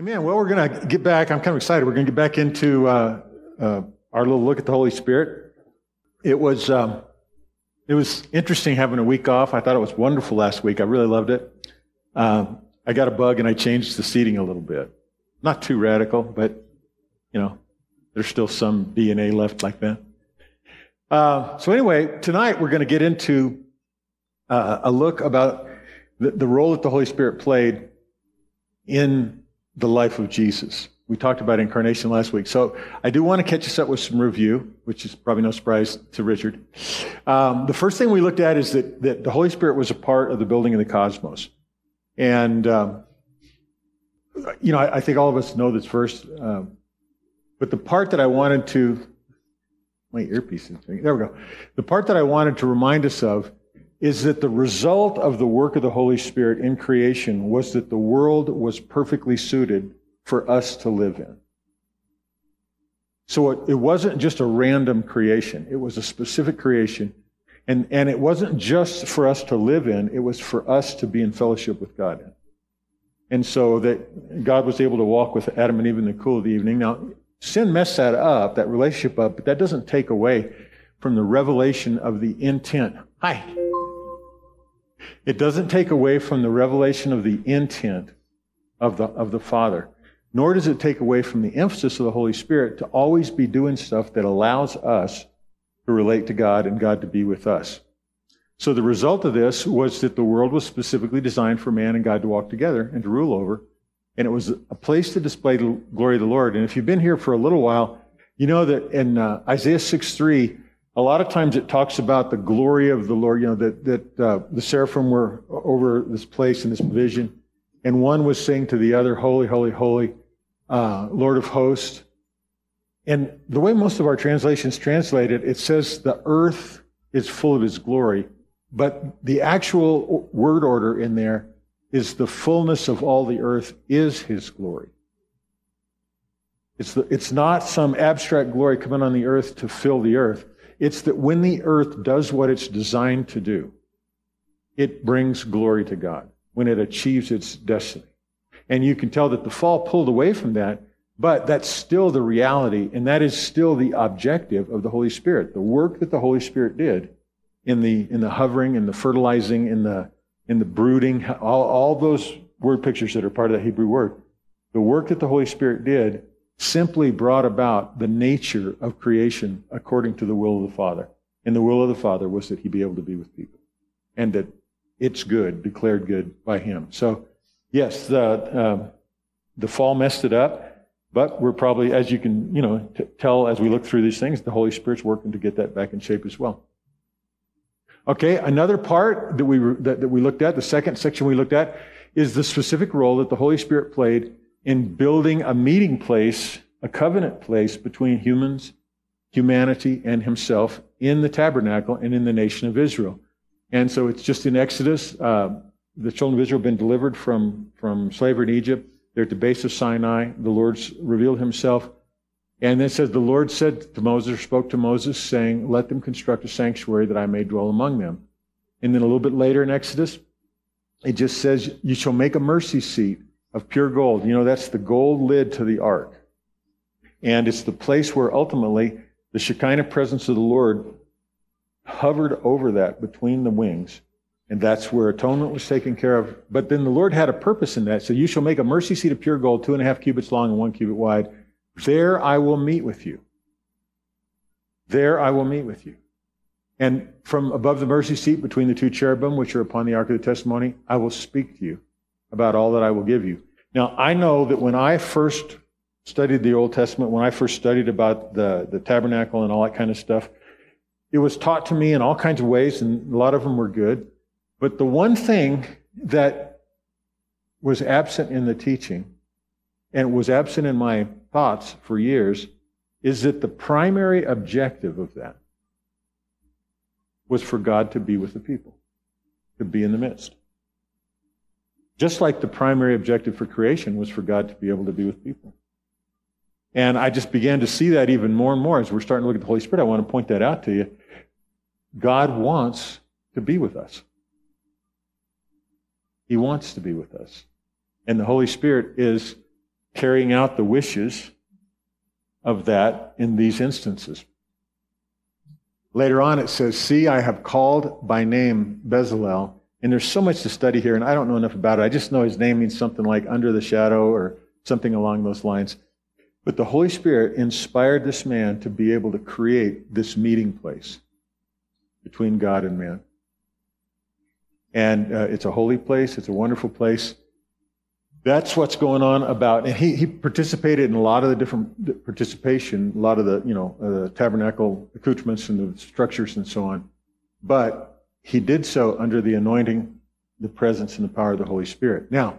Amen. Well, we're going to get back. I'm kind of excited. We're going to get back into uh, uh, our little look at the Holy Spirit. It was um, it was interesting having a week off. I thought it was wonderful last week. I really loved it. Um, I got a bug and I changed the seating a little bit. Not too radical, but you know, there's still some DNA left like that. Uh, so anyway, tonight we're going to get into uh, a look about the, the role that the Holy Spirit played in the life of Jesus. We talked about incarnation last week. So I do want to catch us up with some review, which is probably no surprise to Richard. Um, the first thing we looked at is that, that the Holy Spirit was a part of the building of the cosmos. And, um, you know, I, I, think all of us know this verse. Um, but the part that I wanted to, my earpiece is, there we go. The part that I wanted to remind us of is that the result of the work of the Holy Spirit in creation was that the world was perfectly suited for us to live in. So it, it, wasn't just a random creation, it was a specific creation. And, and it wasn't just for us to live in, it was for us to be in fellowship with God in. And so that God was able to walk with Adam and Eve in the cool of the evening. Now, sin messed that up, that relationship up, but that doesn't take away from the revelation of the intent. Hi. It doesn't take away from the revelation of the intent of the, of the Father, nor does it take away from the emphasis of the Holy Spirit to always be doing stuff that allows us to relate to God and God to be with us. So the result of this was that the world was specifically designed for man and God to walk together and to rule over. And it was a place to display the glory of the Lord. And if you've been here for a little while, you know that in uh, Isaiah 6 3, a lot of times it talks about the glory of the Lord, you know, that, that uh, the seraphim were over this place in this vision, and one was saying to the other, Holy, holy, holy, uh, Lord of hosts. And the way most of our translations translate it, it says the earth is full of his glory, but the actual word order in there is the fullness of all the earth is his glory. It's, the, it's not some abstract glory coming on the earth to fill the earth. It's that when the earth does what it's designed to do, it brings glory to God when it achieves its destiny. And you can tell that the fall pulled away from that, but that's still the reality, and that is still the objective of the Holy Spirit. The work that the Holy Spirit did in the, in the hovering, in the fertilizing, in the, in the brooding, all, all those word pictures that are part of that Hebrew word, the work that the Holy Spirit did simply brought about the nature of creation according to the will of the Father. And the will of the Father was that he be able to be with people. And that it's good, declared good by him. So, yes, the, uh, the fall messed it up, but we're probably, as you can, you know, t- tell as we look through these things, the Holy Spirit's working to get that back in shape as well. Okay, another part that we, that, that we looked at, the second section we looked at, is the specific role that the Holy Spirit played in building a meeting place, a covenant place between humans, humanity, and himself in the tabernacle and in the nation of Israel. And so it's just in Exodus. Uh, the children of Israel have been delivered from, from slavery in Egypt. They're at the base of Sinai. The Lord's revealed himself. And it says, The Lord said to Moses, spoke to Moses, saying, Let them construct a sanctuary that I may dwell among them. And then a little bit later in Exodus, it just says, You shall make a mercy seat of pure gold. You know, that's the gold lid to the ark. And it's the place where ultimately the Shekinah presence of the Lord hovered over that between the wings. And that's where atonement was taken care of. But then the Lord had a purpose in that. So you shall make a mercy seat of pure gold, two and a half cubits long and one cubit wide. There I will meet with you. There I will meet with you. And from above the mercy seat between the two cherubim, which are upon the ark of the testimony, I will speak to you about all that I will give you. Now, I know that when I first studied the Old Testament, when I first studied about the, the tabernacle and all that kind of stuff, it was taught to me in all kinds of ways, and a lot of them were good. But the one thing that was absent in the teaching, and was absent in my thoughts for years, is that the primary objective of that was for God to be with the people, to be in the midst. Just like the primary objective for creation was for God to be able to be with people. And I just began to see that even more and more as we're starting to look at the Holy Spirit. I want to point that out to you. God wants to be with us. He wants to be with us. And the Holy Spirit is carrying out the wishes of that in these instances. Later on, it says, See, I have called by name Bezalel. And there's so much to study here, and I don't know enough about it. I just know his name means something like under the shadow or something along those lines. But the Holy Spirit inspired this man to be able to create this meeting place between God and man. And uh, it's a holy place, it's a wonderful place. That's what's going on about, and he, he participated in a lot of the different participation, a lot of the, you know, uh, tabernacle accoutrements and the structures and so on. But he did so under the anointing, the presence, and the power of the Holy Spirit. Now,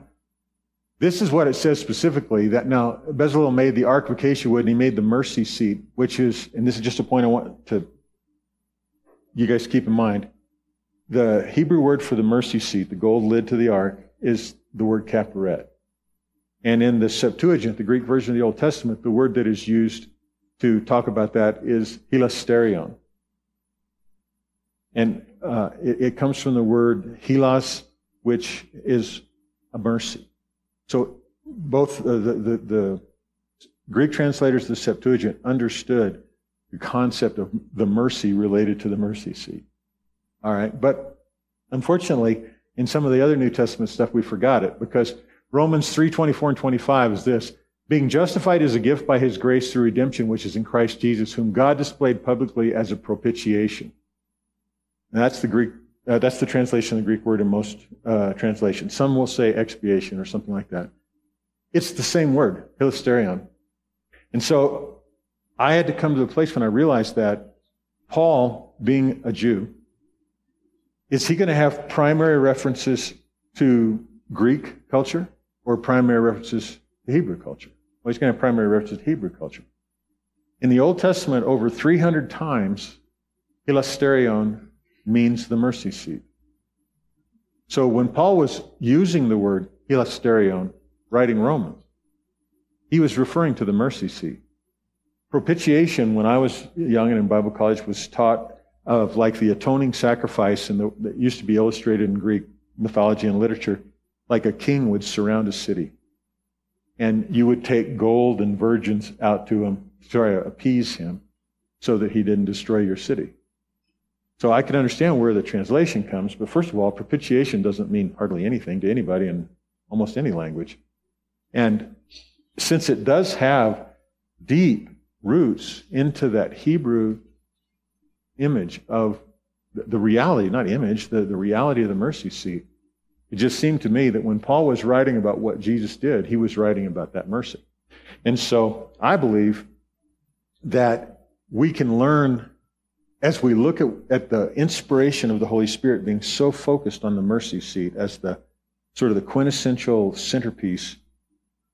this is what it says specifically that now Bezalel made the ark of acacia wood and he made the mercy seat, which is, and this is just a point I want to you guys keep in mind. The Hebrew word for the mercy seat, the gold lid to the ark, is the word kapparet. And in the Septuagint, the Greek version of the Old Testament, the word that is used to talk about that is hilasterion. And uh, it, it, comes from the word hilas, which is a mercy. So both uh, the, the, the Greek translators of the Septuagint understood the concept of the mercy related to the mercy seat. All right. But unfortunately, in some of the other New Testament stuff, we forgot it because Romans 3 24 and 25 is this being justified as a gift by his grace through redemption, which is in Christ Jesus, whom God displayed publicly as a propitiation. That's the Greek uh, that's the translation of the Greek word in most uh, translations. Some will say expiation or something like that. It's the same word, hilasterion. And so I had to come to the place when I realized that Paul, being a Jew, is he going to have primary references to Greek culture or primary references to Hebrew culture? Well, he's going to have primary references to Hebrew culture. In the Old Testament, over 300 times, hilasterion means the mercy seat. So when Paul was using the word hilasterion, writing Romans, he was referring to the mercy seat. Propitiation, when I was young and in Bible college, was taught of like the atoning sacrifice and that used to be illustrated in Greek mythology and literature, like a king would surround a city. And you would take gold and virgins out to him, sorry, appease him so that he didn't destroy your city. So I can understand where the translation comes, but first of all, propitiation doesn't mean hardly anything to anybody in almost any language. And since it does have deep roots into that Hebrew image of the reality, not image, the, the reality of the mercy seat. It just seemed to me that when Paul was writing about what Jesus did, he was writing about that mercy. And so I believe that we can learn as we look at, at the inspiration of the Holy Spirit being so focused on the mercy seat as the sort of the quintessential centerpiece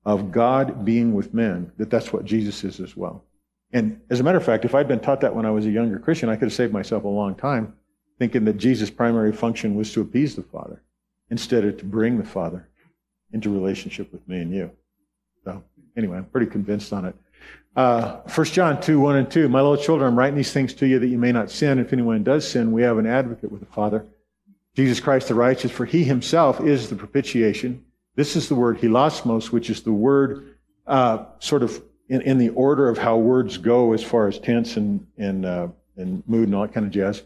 of God being with men, that that's what Jesus is as well. And as a matter of fact, if I'd been taught that when I was a younger Christian, I could have saved myself a long time thinking that Jesus' primary function was to appease the Father instead of to bring the Father into relationship with me and you. So, anyway, I'm pretty convinced on it. Uh, 1 John 2 1 and 2. My little children, I'm writing these things to you that you may not sin. If anyone does sin, we have an advocate with the Father, Jesus Christ the righteous, for he himself is the propitiation. This is the word hilasmos, which is the word uh, sort of in, in the order of how words go as far as tense and, and, uh, and mood and all that kind of jazz.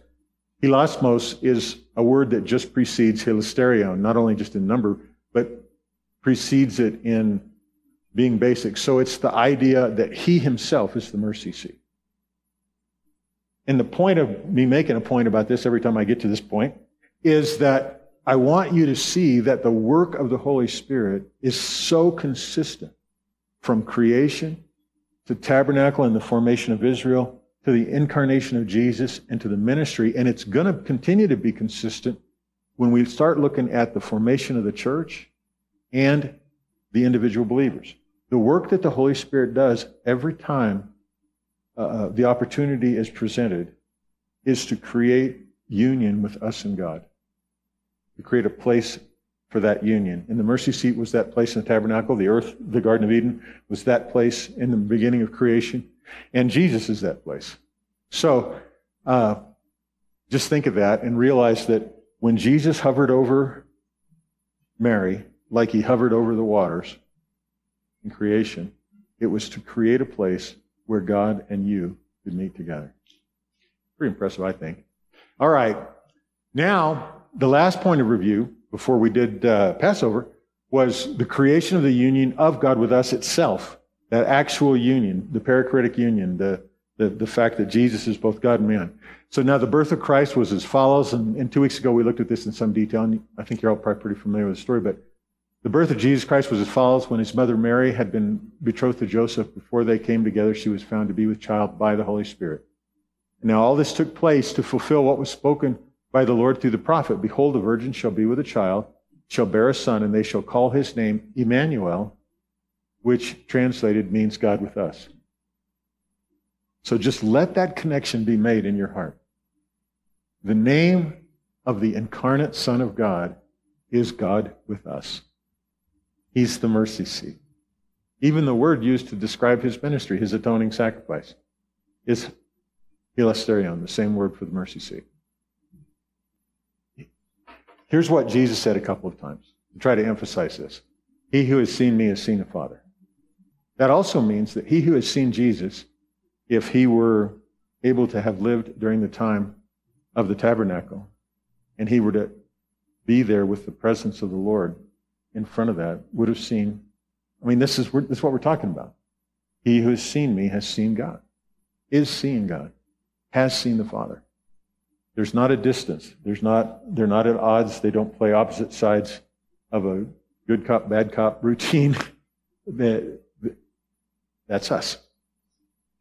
Hilasmos is a word that just precedes hilasterion, not only just in number, but precedes it in being basic. So it's the idea that he himself is the mercy seat. And the point of me making a point about this every time I get to this point is that I want you to see that the work of the Holy Spirit is so consistent from creation to tabernacle and the formation of Israel, to the incarnation of Jesus, and to the ministry. And it's going to continue to be consistent when we start looking at the formation of the church and the individual believers. The work that the Holy Spirit does every time uh, uh the opportunity is presented is to create union with us and God, to create a place for that union. And the mercy seat was that place in the tabernacle. The earth, the Garden of Eden, was that place in the beginning of creation. And Jesus is that place. So, uh, just think of that and realize that when Jesus hovered over Mary, like he hovered over the waters, in creation. It was to create a place where God and you could meet together. Pretty impressive, I think. All right. Now, the last point of review before we did uh, Passover was the creation of the union of God with us itself. That actual union, the perichoretic union, the, the, the fact that Jesus is both God and man. So now the birth of Christ was as follows, and, and two weeks ago we looked at this in some detail, and I think you're all probably pretty familiar with the story, but the birth of Jesus Christ was as follows. When his mother Mary had been betrothed to Joseph, before they came together, she was found to be with child by the Holy Spirit. Now, all this took place to fulfill what was spoken by the Lord through the prophet Behold, a virgin shall be with a child, shall bear a son, and they shall call his name Emmanuel, which translated means God with us. So just let that connection be made in your heart. The name of the incarnate Son of God is God with us. He's the mercy seat. Even the word used to describe his ministry, his atoning sacrifice, is hilasterion, the same word for the mercy seat. Here's what Jesus said a couple of times. I try to emphasize this. He who has seen me has seen the Father. That also means that he who has seen Jesus, if he were able to have lived during the time of the tabernacle, and he were to be there with the presence of the Lord, in front of that would have seen. I mean, this is, this is what we're talking about. He who has seen me has seen God, is seeing God, has seen the Father. There's not a distance. There's not, they're not at odds. They don't play opposite sides of a good cop, bad cop routine. that's us.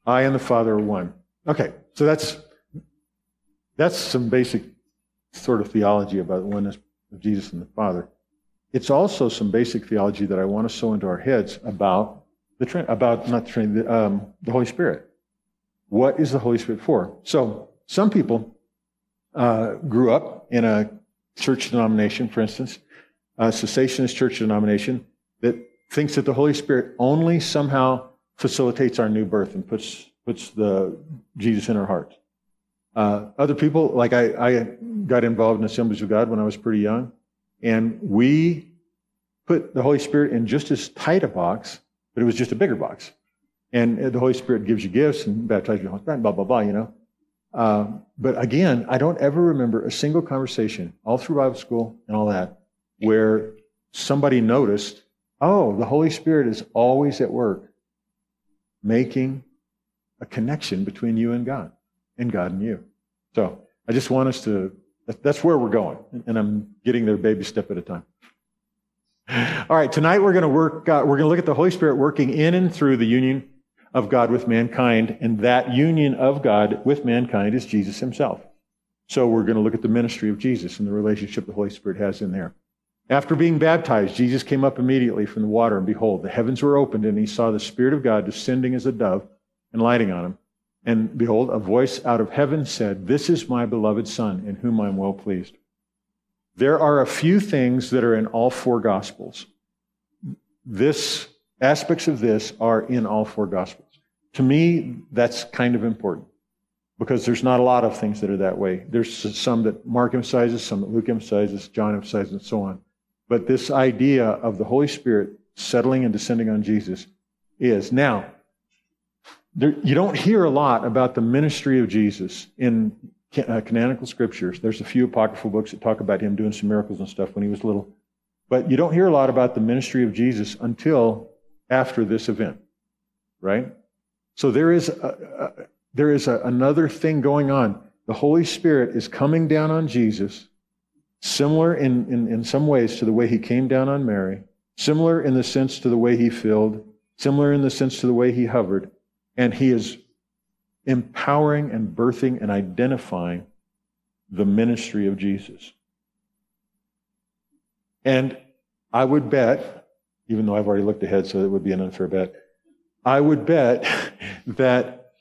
I and the Father are one. Okay, so that's that's some basic sort of theology about the oneness of Jesus and the Father. It's also some basic theology that I want to sow into our heads about the about not the Trinity, the, um, the Holy Spirit. What is the Holy Spirit for? So some people uh, grew up in a church denomination, for instance, a cessationist church denomination that thinks that the Holy Spirit only somehow facilitates our new birth and puts puts the Jesus in our hearts. Uh, other people, like I, I got involved in Assemblies of God when I was pretty young. And we put the Holy Spirit in just as tight a box, but it was just a bigger box. And the Holy Spirit gives you gifts and baptizes you, blah, blah, blah, you know. Uh, but again, I don't ever remember a single conversation all through Bible school and all that where somebody noticed, oh, the Holy Spirit is always at work making a connection between you and God and God and you. So I just want us to that's where we're going. And I'm getting there baby step at a time. All right, tonight we're going to work, uh, we're going to look at the Holy Spirit working in and through the union of God with mankind. And that union of God with mankind is Jesus himself. So we're going to look at the ministry of Jesus and the relationship the Holy Spirit has in there. After being baptized, Jesus came up immediately from the water, and behold, the heavens were opened, and he saw the Spirit of God descending as a dove and lighting on him. And behold, a voice out of heaven said, This is my beloved Son, in whom I am well pleased. There are a few things that are in all four Gospels. This, aspects of this are in all four Gospels. To me, that's kind of important because there's not a lot of things that are that way. There's some that Mark emphasizes, some that Luke emphasizes, John emphasizes, and so on. But this idea of the Holy Spirit settling and descending on Jesus is. Now, there, you don't hear a lot about the ministry of Jesus in uh, canonical scriptures. There's a few apocryphal books that talk about him doing some miracles and stuff when he was little. But you don't hear a lot about the ministry of Jesus until after this event, right? So there is, a, a, there is a, another thing going on. The Holy Spirit is coming down on Jesus, similar in, in, in some ways to the way he came down on Mary, similar in the sense to the way he filled, similar in the sense to the way he hovered. And he is empowering and birthing and identifying the ministry of Jesus. And I would bet, even though I've already looked ahead, so it would be an unfair bet, I would bet that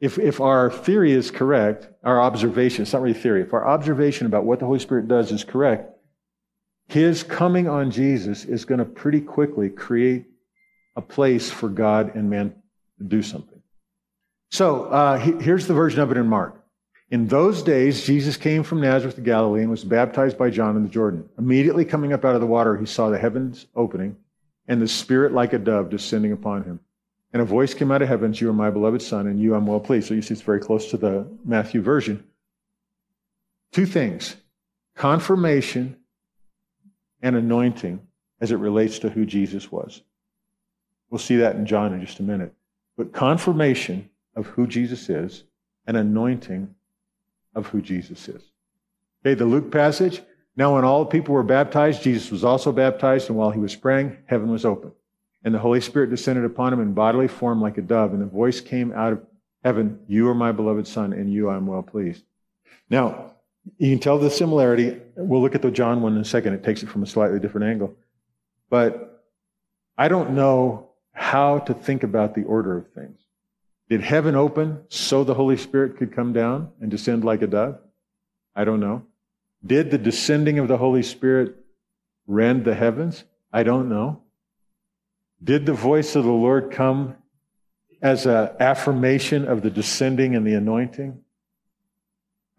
if, if our theory is correct, our observation, it's not really theory, if our observation about what the Holy Spirit does is correct, his coming on Jesus is going to pretty quickly create a place for God and man to do something. So uh, he, here's the version of it in Mark. In those days, Jesus came from Nazareth to Galilee and was baptized by John in the Jordan. Immediately coming up out of the water, he saw the heavens opening and the Spirit like a dove descending upon him. And a voice came out of heaven, You are my beloved Son, and you I'm well pleased. So you see it's very close to the Matthew version. Two things confirmation and anointing as it relates to who Jesus was. We'll see that in John in just a minute. But confirmation of who Jesus is and anointing of who Jesus is. Okay, the Luke passage. Now, when all the people were baptized, Jesus was also baptized, and while he was praying, heaven was open. And the Holy Spirit descended upon him in bodily form like a dove, and the voice came out of heaven You are my beloved Son, and you I am well pleased. Now, you can tell the similarity. We'll look at the John one in a second. It takes it from a slightly different angle. But I don't know how to think about the order of things. Did heaven open so the Holy Spirit could come down and descend like a dove? I don't know. Did the descending of the Holy Spirit rend the heavens? I don't know. Did the voice of the Lord come as an affirmation of the descending and the anointing?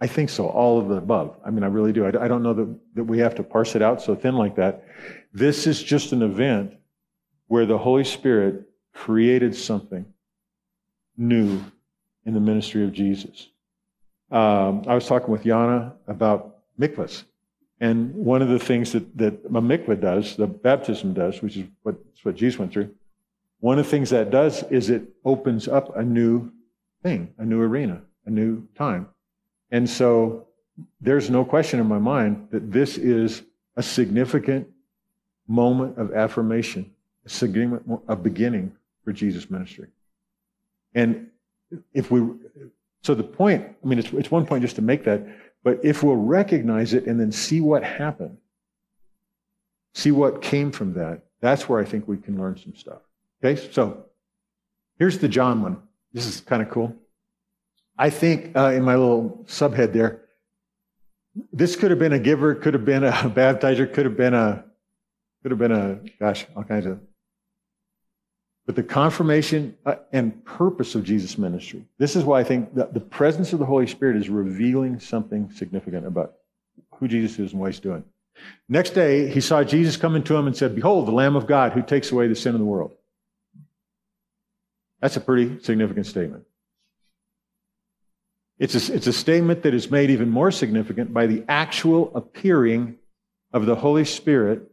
I think so, all of the above. I mean, I really do. I, don't know that, that we have to parse it out so thin like that. This is just an event where the Holy Spirit created something new in the ministry of Jesus. Um, I was talking with Yana about mikvahs. And one of the things that, that a mikvah does, the baptism does, which is what, what Jesus went through, one of the things that does is it opens up a new thing, a new arena, a new time. And so there's no question in my mind that this is a significant moment of affirmation, a significant a beginning for Jesus' ministry. And if we, so the point, I mean, it's, it's one point just to make that, but if we'll recognize it and then see what happened, see what came from that, that's where I think we can learn some stuff. Okay, so here's the John one. This is kind of cool. I think uh, in my little subhead there, this could have been a giver, could have been a baptizer, could have been a, could have been a, gosh, all kinds of. But the confirmation uh, and purpose of Jesus' ministry. This is why I think that the presence of the Holy Spirit is revealing something significant about who Jesus is and what he's doing. Next day, he saw Jesus coming to him and said, Behold, the Lamb of God who takes away the sin of the world. That's a pretty significant statement. It's a, it's a statement that is made even more significant by the actual appearing of the Holy Spirit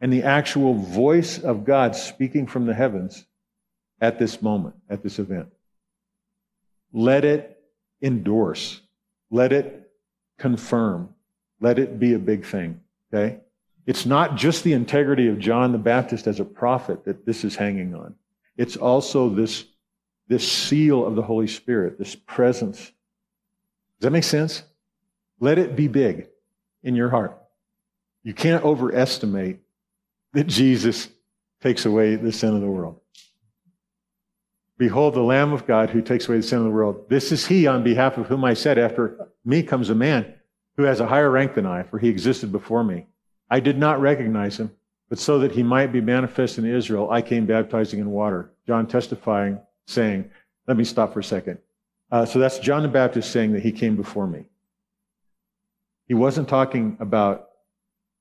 and the actual voice of God speaking from the heavens at this moment, at this event. Let it endorse, let it confirm, let it be a big thing, okay? It's not just the integrity of John the Baptist as a prophet that this is hanging on. It's also this, this seal of the Holy Spirit, this presence does that make sense? Let it be big in your heart. You can't overestimate that Jesus takes away the sin of the world. Behold, the Lamb of God who takes away the sin of the world. This is he on behalf of whom I said, After me comes a man who has a higher rank than I, for he existed before me. I did not recognize him, but so that he might be manifest in Israel, I came baptizing in water. John testifying, saying, Let me stop for a second. Uh, so that's John the Baptist saying that he came before me. He wasn't talking about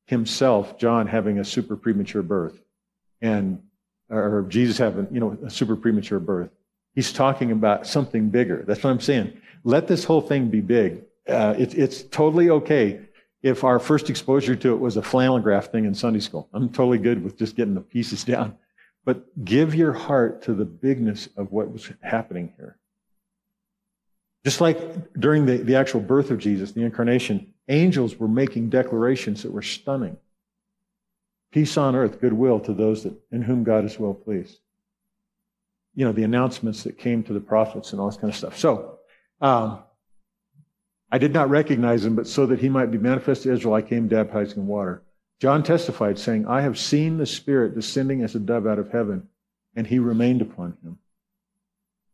himself, John, having a super premature birth, and or Jesus having, you know, a super premature birth. He's talking about something bigger. That's what I'm saying. Let this whole thing be big. Uh, it, it's totally okay if our first exposure to it was a flannel graph thing in Sunday school. I'm totally good with just getting the pieces down. But give your heart to the bigness of what was happening here. Just like during the, the actual birth of Jesus, the incarnation, angels were making declarations that were stunning. Peace on earth, goodwill to those that, in whom God is well pleased. You know, the announcements that came to the prophets and all this kind of stuff. So, um, I did not recognize him, but so that he might be manifest to Israel, I came baptizing in water. John testified, saying, I have seen the Spirit descending as a dove out of heaven, and he remained upon him.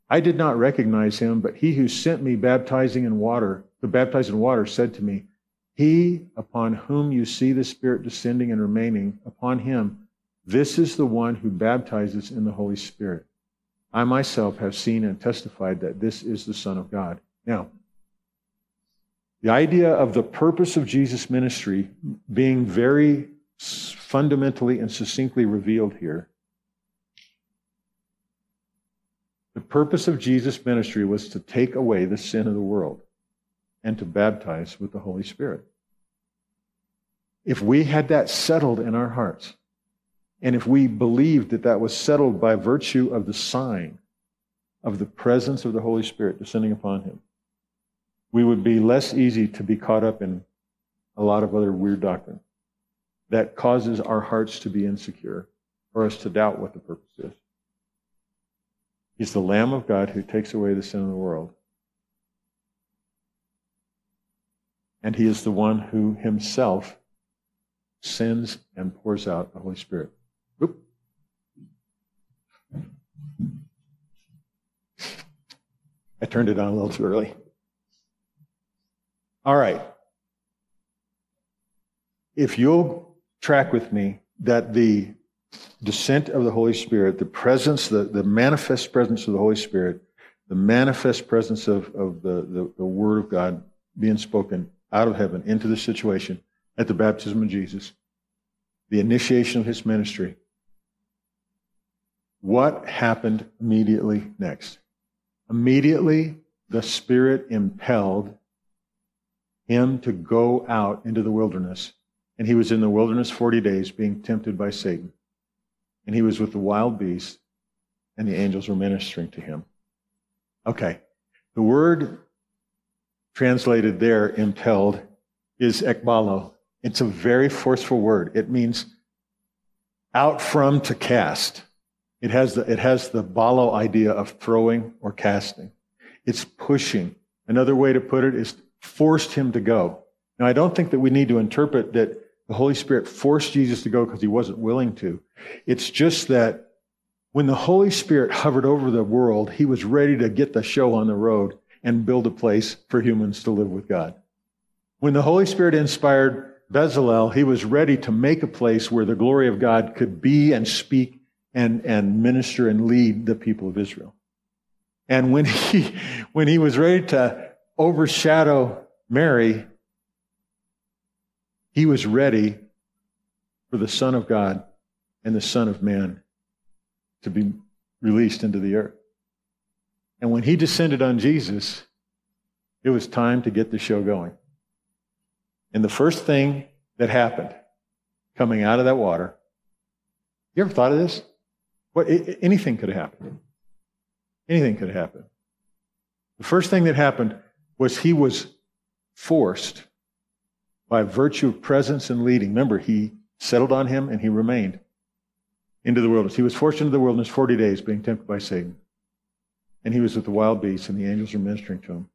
I did not recognize him, but he who sent me baptizing in water, the baptized in water, said to me, He upon whom you see the Spirit descending and remaining, upon him, this is the one who baptizes in the Holy Spirit. I myself have seen and testified that this is the Son of God. Now, the idea of the purpose of Jesus' ministry being very fundamentally and succinctly revealed here. The purpose of Jesus' ministry was to take away the sin of the world and to baptize with the Holy Spirit. If we had that settled in our hearts, and if we believed that that was settled by virtue of the sign of the presence of the Holy Spirit descending upon him, we would be less easy to be caught up in a lot of other weird doctrine that causes our hearts to be insecure or us to doubt what the purpose is. He's the Lamb of God who takes away the sin of the world. And he is the one who himself sends and pours out the Holy Spirit. Oop. I turned it on a little too early. All right. If you'll track with me that the descent of the Holy Spirit, the presence, the, the manifest presence of the Holy Spirit, the manifest presence of, of the, the, the Word of God being spoken out of heaven into the situation at the baptism of Jesus, the initiation of his ministry. What happened immediately next? Immediately, the Spirit impelled him to go out into the wilderness. And he was in the wilderness 40 days being tempted by Satan. And he was with the wild beasts, and the angels were ministering to him. Okay. The word translated there, impelled, is ekbalo. It's a very forceful word. It means out from to cast. It has the, it has the balo idea of throwing or casting. It's pushing. Another way to put it is forced him to go. Now, I don't think that we need to interpret that the Holy Spirit forced Jesus to go because he wasn't willing to. It's just that when the Holy Spirit hovered over the world, he was ready to get the show on the road and build a place for humans to live with God. When the Holy Spirit inspired Bezalel, he was ready to make a place where the glory of God could be and speak and, and minister and lead the people of Israel. And when he, when he was ready to overshadow Mary, he was ready for the Son of God and the Son of Man to be released into the earth. And when he descended on Jesus, it was time to get the show going. And the first thing that happened coming out of that water, you ever thought of this? What, anything could have happened. Anything could have happened. The first thing that happened was he was forced by virtue of presence and leading. Remember, he settled on him and he remained into the wilderness. He was forced into the wilderness 40 days, being tempted by Satan. And he was with the wild beasts, and the angels were ministering to him.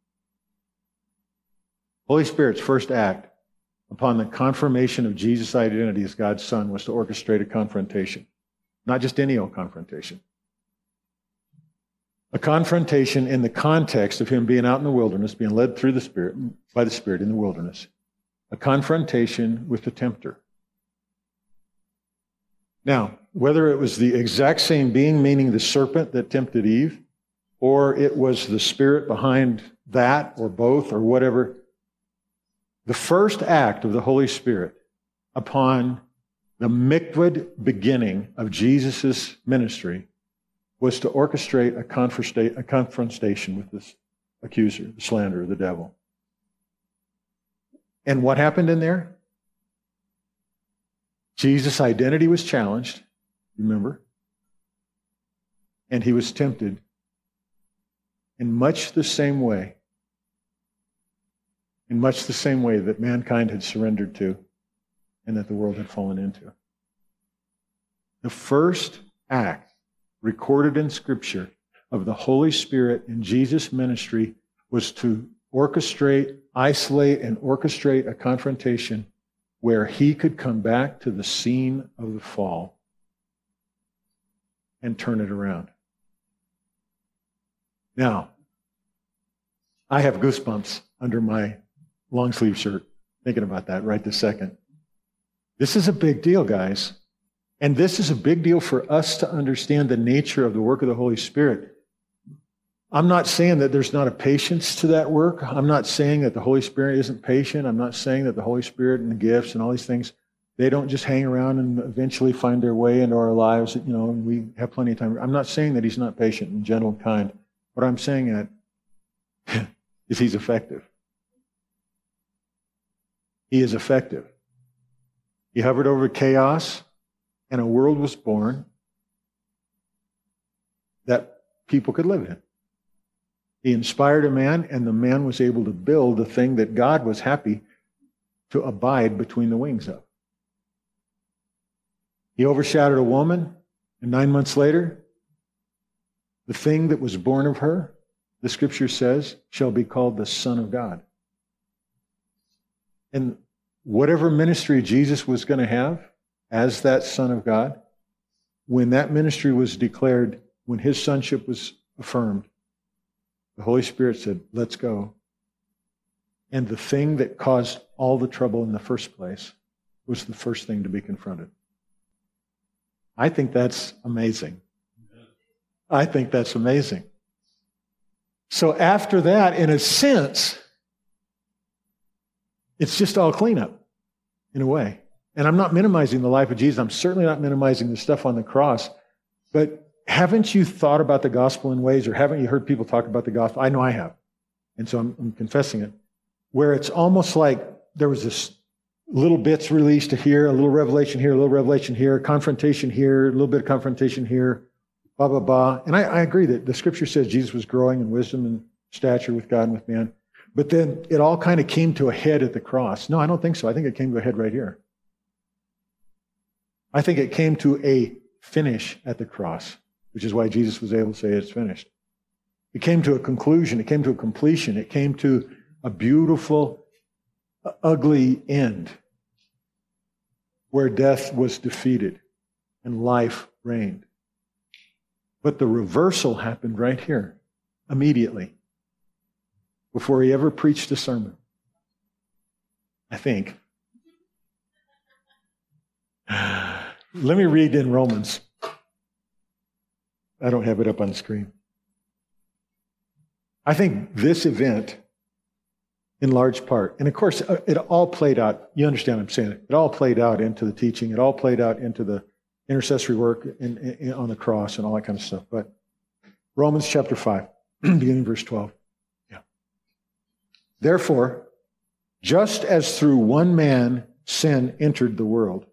Holy Spirit's first act upon the confirmation of Jesus' identity as God's Son was to orchestrate a confrontation. Not just any old confrontation. A confrontation in the context of him being out in the wilderness, being led through the Spirit, by the Spirit in the wilderness. A confrontation with the tempter. Now, whether it was the exact same being, meaning the serpent that tempted Eve, or it was the spirit behind that, or both, or whatever, the first act of the Holy Spirit upon the mikvah beginning of Jesus' ministry was to orchestrate a, a confrontation with this accuser, the slanderer, the devil. And what happened in there? Jesus' identity was challenged, remember? And he was tempted in much the same way in much the same way that mankind had surrendered to and that the world had fallen into. The first act recorded in Scripture of the Holy Spirit in Jesus' ministry was to orchestrate, isolate, and orchestrate a confrontation where he could come back to the scene of the fall and turn it around. Now, I have goosebumps under my long sleeve shirt. Thinking about that right this second. This is a big deal, guys. And this is a big deal for us to understand the nature of the work of the Holy Spirit. I'm not saying that there's not a patience to that work. I'm not saying that the Holy Spirit isn't patient. I'm not saying that the Holy Spirit and the gifts and all these things they don't just hang around and eventually find their way into our lives, you know, and we have plenty of time. I'm not saying that he's not patient and gentle and kind. What I'm saying is he's effective. He is effective. He hovered over chaos, and a world was born that people could live in. He inspired a man, and the man was able to build the thing that God was happy to abide between the wings of. He overshadowed a woman, and nine months later, the thing that was born of her, the scripture says, shall be called the Son of God. And whatever ministry Jesus was going to have as that Son of God, when that ministry was declared, when his sonship was affirmed, the Holy Spirit said, Let's go. And the thing that caused all the trouble in the first place was the first thing to be confronted. I think that's amazing. I think that's amazing. So after that, in a sense, it's just all cleanup in a way. And I'm not minimizing the life of Jesus. I'm certainly not minimizing the stuff on the cross. But haven't you thought about the gospel in ways, or haven't you heard people talk about the gospel? I know I have. And so I'm, I'm confessing it. Where it's almost like there was this little bits released here, a little revelation here, a little revelation here, confrontation here, a little bit of confrontation here, blah, blah, blah. And I, I agree that the scripture says Jesus was growing in wisdom and stature with God and with man. But then it all kind of came to a head at the cross. No, I don't think so. I think it came to a head right here. I think it came to a finish at the cross, which is why Jesus was able to say it's finished. It came to a conclusion. It came to a completion. It came to a beautiful, ugly end where death was defeated and life reigned. But the reversal happened right here, immediately before he ever preached a sermon. I think. Let me read in Romans. I don't have it up on the screen. I think this event, in large part, and of course, uh, it all played out. You understand what I'm saying? It all played out into the teaching. It all played out into the intercessory work on the cross and all that kind of stuff. But Romans chapter 5, beginning verse 12. Therefore, just as through one man sin entered the world,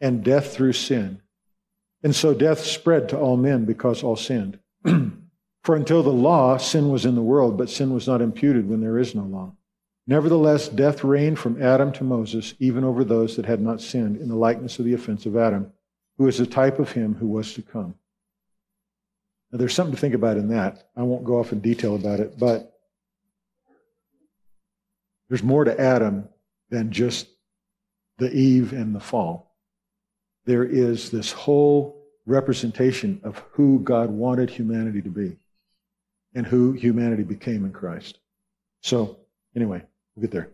and death through sin, and so death spread to all men because all sinned. For until the law, sin was in the world, but sin was not imputed when there is no law. Nevertheless, death reigned from Adam to Moses, even over those that had not sinned, in the likeness of the offense of Adam, who is the type of him who was to come. Now, there's something to think about in that. I won't go off in detail about it, but there's more to Adam than just the Eve and the fall. There is this whole representation of who God wanted humanity to be and who humanity became in Christ. So, anyway, we'll get there.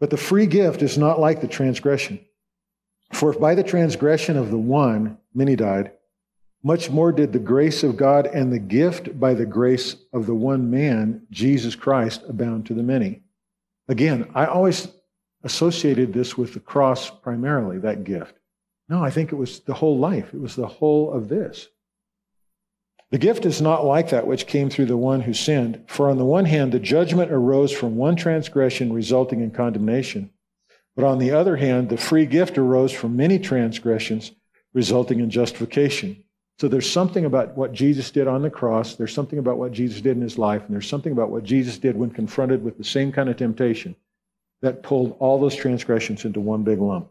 But the free gift is not like the transgression. For if by the transgression of the one many died, much more did the grace of God and the gift by the grace of the one man, Jesus Christ, abound to the many. Again, I always associated this with the cross primarily, that gift. No, I think it was the whole life. It was the whole of this. The gift is not like that which came through the one who sinned. For on the one hand, the judgment arose from one transgression resulting in condemnation. But on the other hand, the free gift arose from many transgressions resulting in justification. So there's something about what Jesus did on the cross, there's something about what Jesus did in his life, and there's something about what Jesus did when confronted with the same kind of temptation that pulled all those transgressions into one big lump.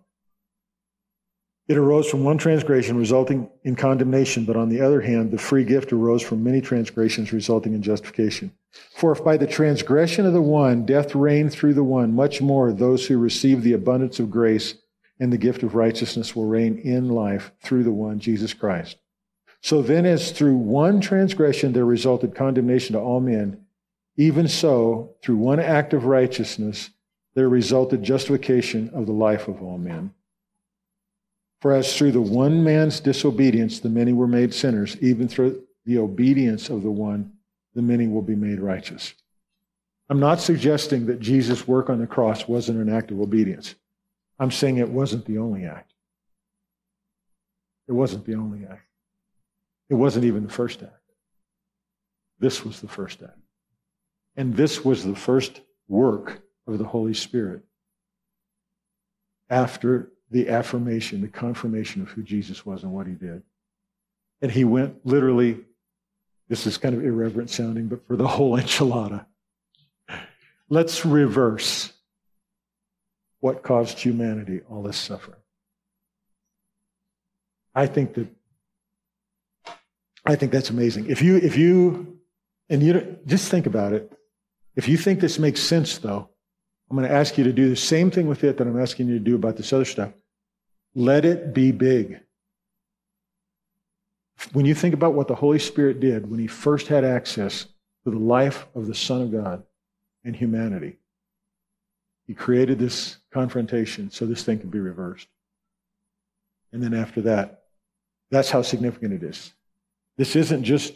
It arose from one transgression resulting in condemnation, but on the other hand, the free gift arose from many transgressions resulting in justification. For if by the transgression of the one death reigned through the one, much more those who receive the abundance of grace and the gift of righteousness will reign in life through the one, Jesus Christ. So then, as through one transgression there resulted condemnation to all men, even so, through one act of righteousness, there resulted justification of the life of all men. For as through the one man's disobedience the many were made sinners, even through the obedience of the one, the many will be made righteous. I'm not suggesting that Jesus' work on the cross wasn't an act of obedience. I'm saying it wasn't the only act. It wasn't the only act. It wasn't even the first act. This was the first act. And this was the first work of the Holy Spirit after the affirmation, the confirmation of who Jesus was and what he did. And he went literally, this is kind of irreverent sounding, but for the whole enchilada. Let's reverse what caused humanity all this suffering. I think that I think that's amazing. If you if you and you just think about it. If you think this makes sense though, I'm going to ask you to do the same thing with it that I'm asking you to do about this other stuff. Let it be big. When you think about what the Holy Spirit did when he first had access to the life of the Son of God and humanity, he created this confrontation so this thing could be reversed. And then after that, that's how significant it is. This isn't just,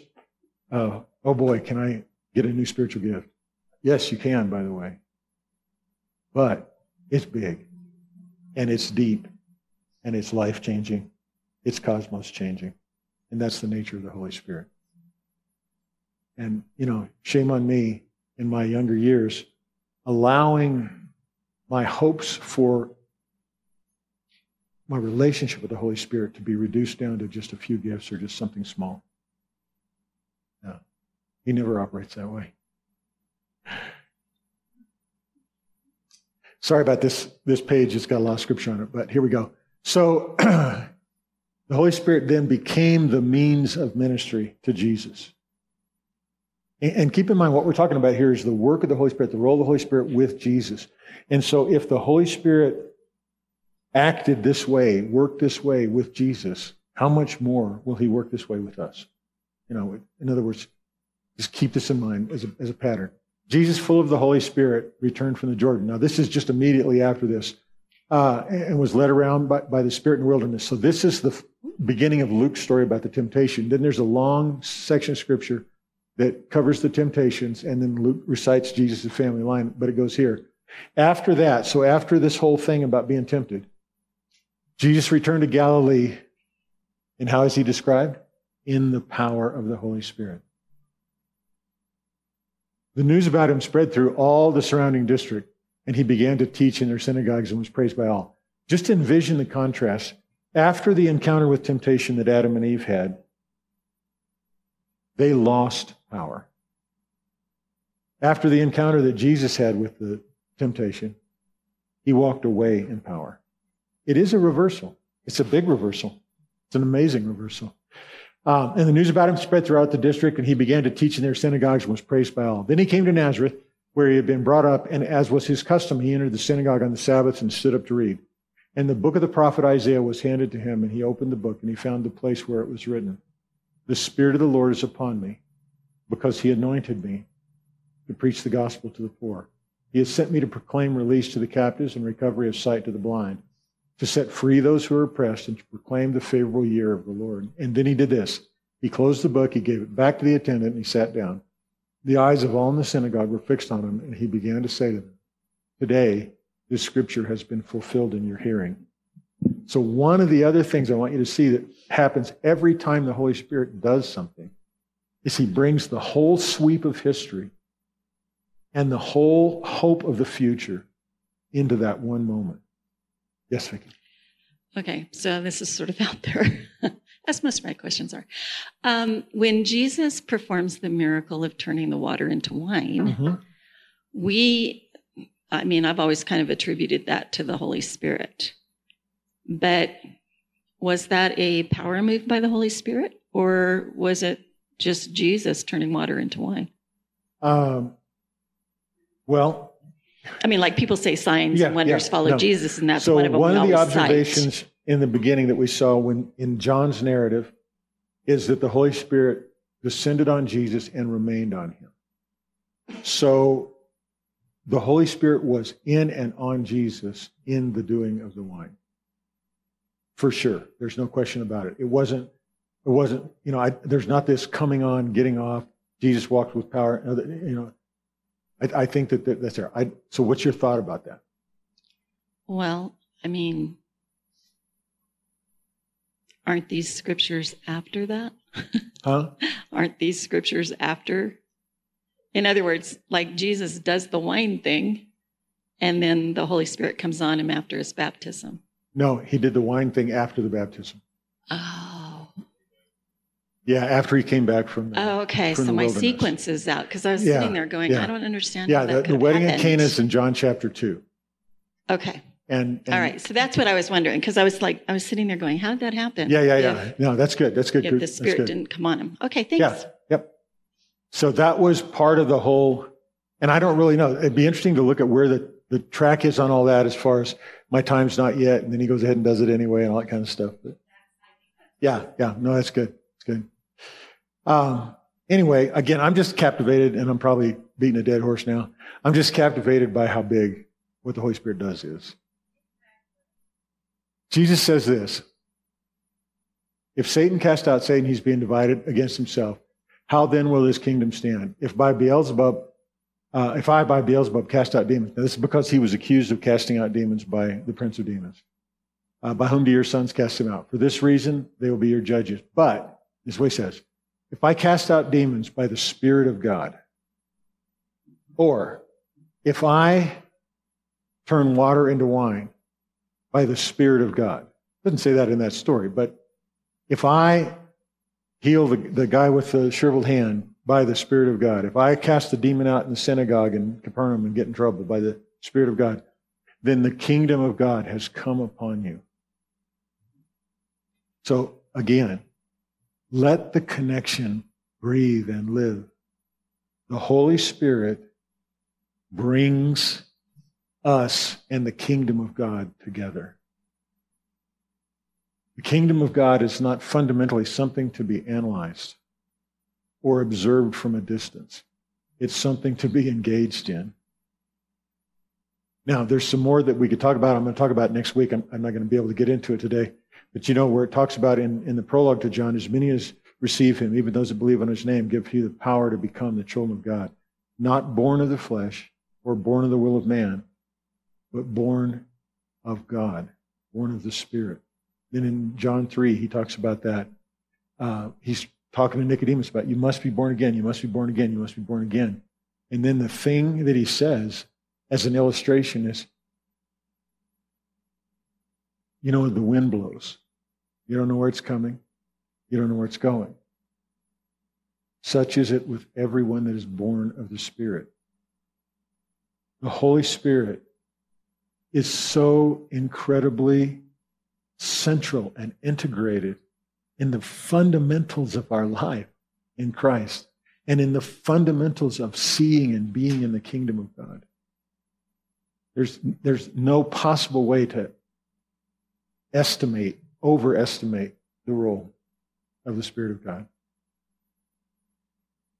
uh, oh boy, can I get a new spiritual gift? Yes, you can, by the way. But it's big and it's deep and it's life changing. It's cosmos changing. And that's the nature of the Holy Spirit. And, you know, shame on me in my younger years, allowing my hopes for my relationship with the Holy Spirit to be reduced down to just a few gifts or just something small. He never operates that way. Sorry about this, this page, it's got a lot of scripture on it, but here we go. So the Holy Spirit then became the means of ministry to Jesus. And keep in mind, what we're talking about here is the work of the Holy Spirit, the role of the Holy Spirit with Jesus. And so if the Holy Spirit acted this way, worked this way with Jesus, how much more will he work this way with us? You know, in other words, just keep this in mind as a, as a pattern. Jesus, full of the Holy Spirit, returned from the Jordan. Now, this is just immediately after this, uh, and was led around by, by the Spirit in the wilderness. So, this is the beginning of Luke's story about the temptation. Then there's a long section of scripture that covers the temptations, and then Luke recites Jesus' family line, but it goes here. After that, so after this whole thing about being tempted, Jesus returned to Galilee, and how is he described? In the power of the Holy Spirit. The news about him spread through all the surrounding district, and he began to teach in their synagogues and was praised by all. Just envision the contrast. After the encounter with temptation that Adam and Eve had, they lost power. After the encounter that Jesus had with the temptation, he walked away in power. It is a reversal. It's a big reversal. It's an amazing reversal. Um, and the news about him spread throughout the district, and he began to teach in their synagogues and was praised by all. Then he came to Nazareth, where he had been brought up, and as was his custom, he entered the synagogue on the Sabbath and stood up to read. And the book of the prophet Isaiah was handed to him, and he opened the book, and he found the place where it was written The Spirit of the Lord is upon me, because he anointed me to preach the gospel to the poor. He has sent me to proclaim release to the captives and recovery of sight to the blind to set free those who are oppressed and to proclaim the favorable year of the Lord. And then he did this. He closed the book, he gave it back to the attendant, and he sat down. The eyes of all in the synagogue were fixed on him, and he began to say to them, Today, this scripture has been fulfilled in your hearing. So, one of the other things I want you to see that happens every time the Holy Spirit does something is he brings the whole sweep of history and the whole hope of the future into that one moment. Yes, Vicki. Okay, so this is sort of out there, as most of my questions are. Um, when Jesus performs the miracle of turning the water into wine, mm-hmm. we, I mean, I've always kind of attributed that to the Holy Spirit. But was that a power move by the Holy Spirit, or was it just Jesus turning water into wine? Um, well, I mean, like people say signs yeah, and wonders yeah, follow no. Jesus, and that's so one of them. One of the observations cite. in the beginning that we saw when in John's narrative is that the Holy Spirit descended on Jesus and remained on him. So the Holy Spirit was in and on Jesus in the doing of the wine. For sure. There's no question about it. It wasn't, it wasn't, you know, I, there's not this coming on, getting off. Jesus walked with power. You know, I, I think that, that that's there. I, so, what's your thought about that? Well, I mean, aren't these scriptures after that? Huh? aren't these scriptures after? In other words, like Jesus does the wine thing, and then the Holy Spirit comes on him after his baptism. No, he did the wine thing after the baptism. Oh. Yeah, after he came back from the, Oh, okay. from So the my wilderness. sequence is out because I was Yeah, sitting there going, yeah. I don't understand. Yeah, how that the, could the have wedding at happened. Cana is in John chapter 2. Okay. And, and All right. So that's what I was wondering because I was like, I was sitting there going, how did that happen? Yeah, yeah, If- yeah. No, that's good. That's good. If, the Spirit good. didn't come on him. Okay. Thanks. Yeah. Yep. So that was part of the whole, and I don't really know. It'd be interesting to look at where the, the track is on all that as far as my time's not yet. And then he goes ahead and does it anyway and all that kind of stuff. But yeah, yeah. No, that's good. It's good. Um, anyway, again, I'm just captivated and I'm probably beating a dead horse now. I'm just captivated by how big what the Holy Spirit does is. Jesus says this If Satan cast out Satan, he's being divided against himself. How then will his kingdom stand? If by Beelzebub, uh, if I by Beelzebub cast out demons, now this is because he was accused of casting out demons by the prince of demons. Uh, by whom do your sons cast them out? For this reason, they will be your judges. But, this is what he says, if I cast out demons by the Spirit of God, or if I turn water into wine by the Spirit of God, doesn't say that in that story, but if I heal the, the guy with the shriveled hand by the Spirit of God, if I cast the demon out in the synagogue in Capernaum and get in trouble by the Spirit of God, then the kingdom of God has come upon you. So again, let the connection breathe and live. The Holy Spirit brings us and the kingdom of God together. The kingdom of God is not fundamentally something to be analyzed or observed from a distance. It's something to be engaged in. Now, there's some more that we could talk about. I'm going to talk about next week. I'm, I'm not going to be able to get into it today. But you know, where it talks about in, in the prologue to John, as many as receive him, even those that believe on his name, give he the power to become the children of God. Not born of the flesh or born of the will of man, but born of God, born of the Spirit. Then in John 3, he talks about that. Uh, he's talking to Nicodemus about you must be born again, you must be born again, you must be born again. And then the thing that he says as an illustration is you know, the wind blows. You don't know where it's coming, you don't know where it's going. Such is it with everyone that is born of the Spirit. The Holy Spirit is so incredibly central and integrated in the fundamentals of our life in Christ and in the fundamentals of seeing and being in the kingdom of God. There's, there's no possible way to estimate, overestimate the role of the Spirit of God.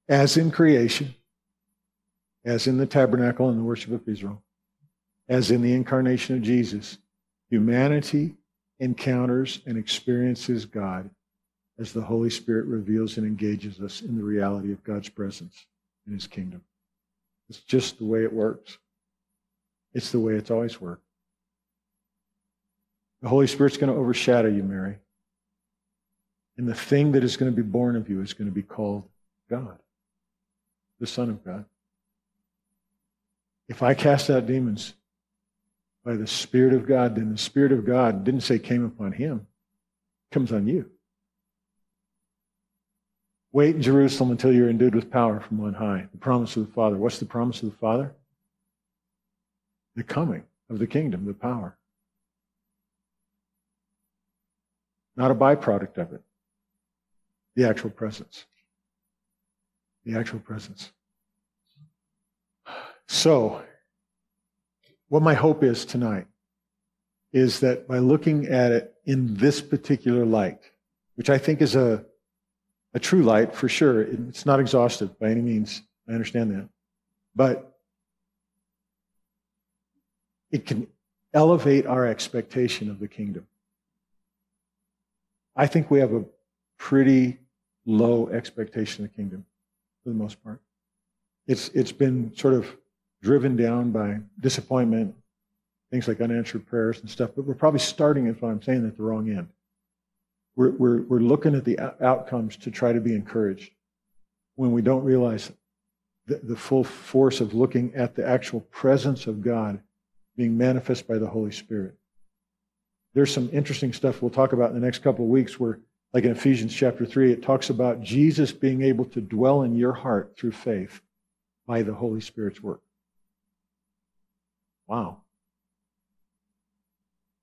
As in creation, as in the tabernacle and the worship of Israel, as in the incarnation of Jesus, humanity encounters and experiences God as the Holy Spirit reveals and engages us in the reality of God's presence in His kingdom. It's just the way it works. It's the way it's always worked. The Holy Spirit's going to overshadow you, Mary. And the thing that is going to be born of you is going to be called God, the Son of God. If I cast out demons by the Spirit of God, then the Spirit of God didn't say came upon him, comes on you. Wait in Jerusalem until you're endued with power from on high. The promise of the Father. What's the promise of the Father? The coming of the kingdom, the power. Not a byproduct of it. The actual presence. The actual presence. So, what my hope is tonight is that by looking at it in this particular light, which I think is a, a true light for sure, it's not exhaustive by any means. I understand that. But it can elevate our expectation of the kingdom. I think we have a pretty low expectation of the kingdom for the most part. It's, it's been sort of driven down by disappointment, things like unanswered prayers and stuff, but we're probably starting, what I'm saying, at the wrong end. We're, we're, we're looking at the outcomes to try to be encouraged when we don't realize the, the full force of looking at the actual presence of God being manifest by the Holy Spirit. There's some interesting stuff we'll talk about in the next couple of weeks where, like in Ephesians chapter 3, it talks about Jesus being able to dwell in your heart through faith by the Holy Spirit's work. Wow.